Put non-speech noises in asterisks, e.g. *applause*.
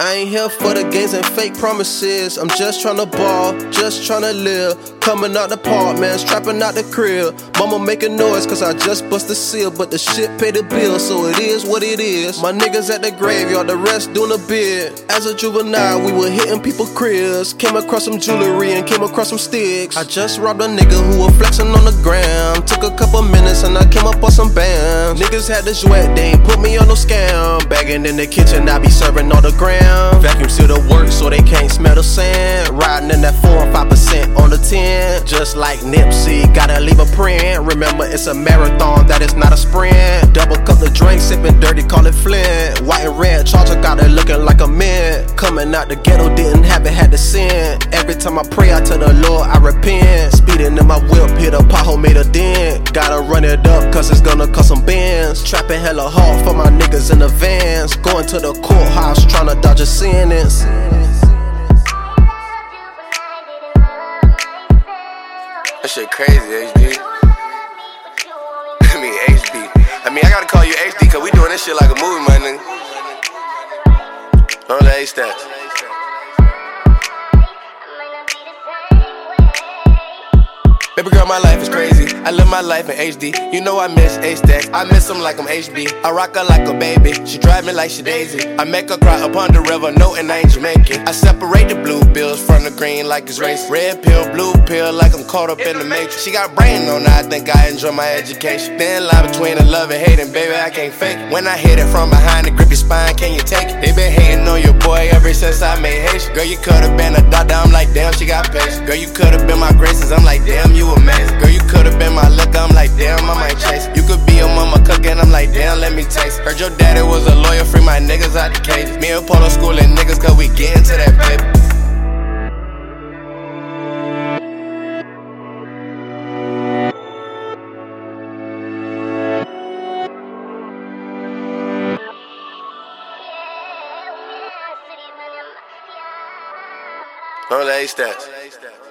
I ain't here for the games and fake promises. I'm just tryna ball, just tryna live. Coming out the apartment, strapping out the crib. Mama making noise cause I just bust the seal, but the shit pay the bill, so it is what it is. My niggas at the graveyard, the rest doing a bid. As a juvenile, we were hitting people cribs. Came across some jewelry and came across some sticks. I just robbed a nigga who was flexing on the gram. Took a couple minutes and I came up on some bands. Niggas had the sweat, they ain't put me on no scam. Bagging in the kitchen, I be serving all the gram. Vacuum seal the work so they can't smell the sand. Riding in that 4 or 5% on the 10. Just like Nipsey, gotta leave a print. Remember, it's a marathon, that is not a sprint. Double cup the drink, sipping dirty, call it Flint. White and red, charger got it looking like a mint. Coming out the ghetto, didn't have it, had to sin. Every time I pray, I tell the Lord, I repent. Speeding in my whip, hit a pothole, made a dent. Gotta run it up, cause it's gonna cost some bins. Trapping hella hard for my niggas in dodge a sentence. That shit crazy, HD. *laughs* I mean, HB. I mean, I gotta call you HD cause we doing this shit like a movie, my nigga. The H stats. Baby girl, my life is crazy. I live my life in HD. You know I miss A-Stacks. I miss them like I'm HB. I rock her like a baby. She drive me like she Daisy. I make her cry upon the river, no, and I ain't Jamaican. I separate the blue bills from the green like it's race. Red pill, blue pill, like I'm caught up in the matrix. She got brain on her, I think I enjoy my education. Thin line between the love and hating, baby, I can't fake it. When I hit it from behind and grip your spine, can Girl, you could've been a doctor, I'm like, damn, she got patience. Girl, you could've been my graces, I'm like, damn, you amazing. Girl, you could've been my liquor, I'm like, damn, I might chase. You could be your mama cooking, I'm like, damn, let me taste. Heard your daddy was a lawyer, free my niggas out the cage. Me and Polo schooling niggas, cause we get into that paper. On the A stats.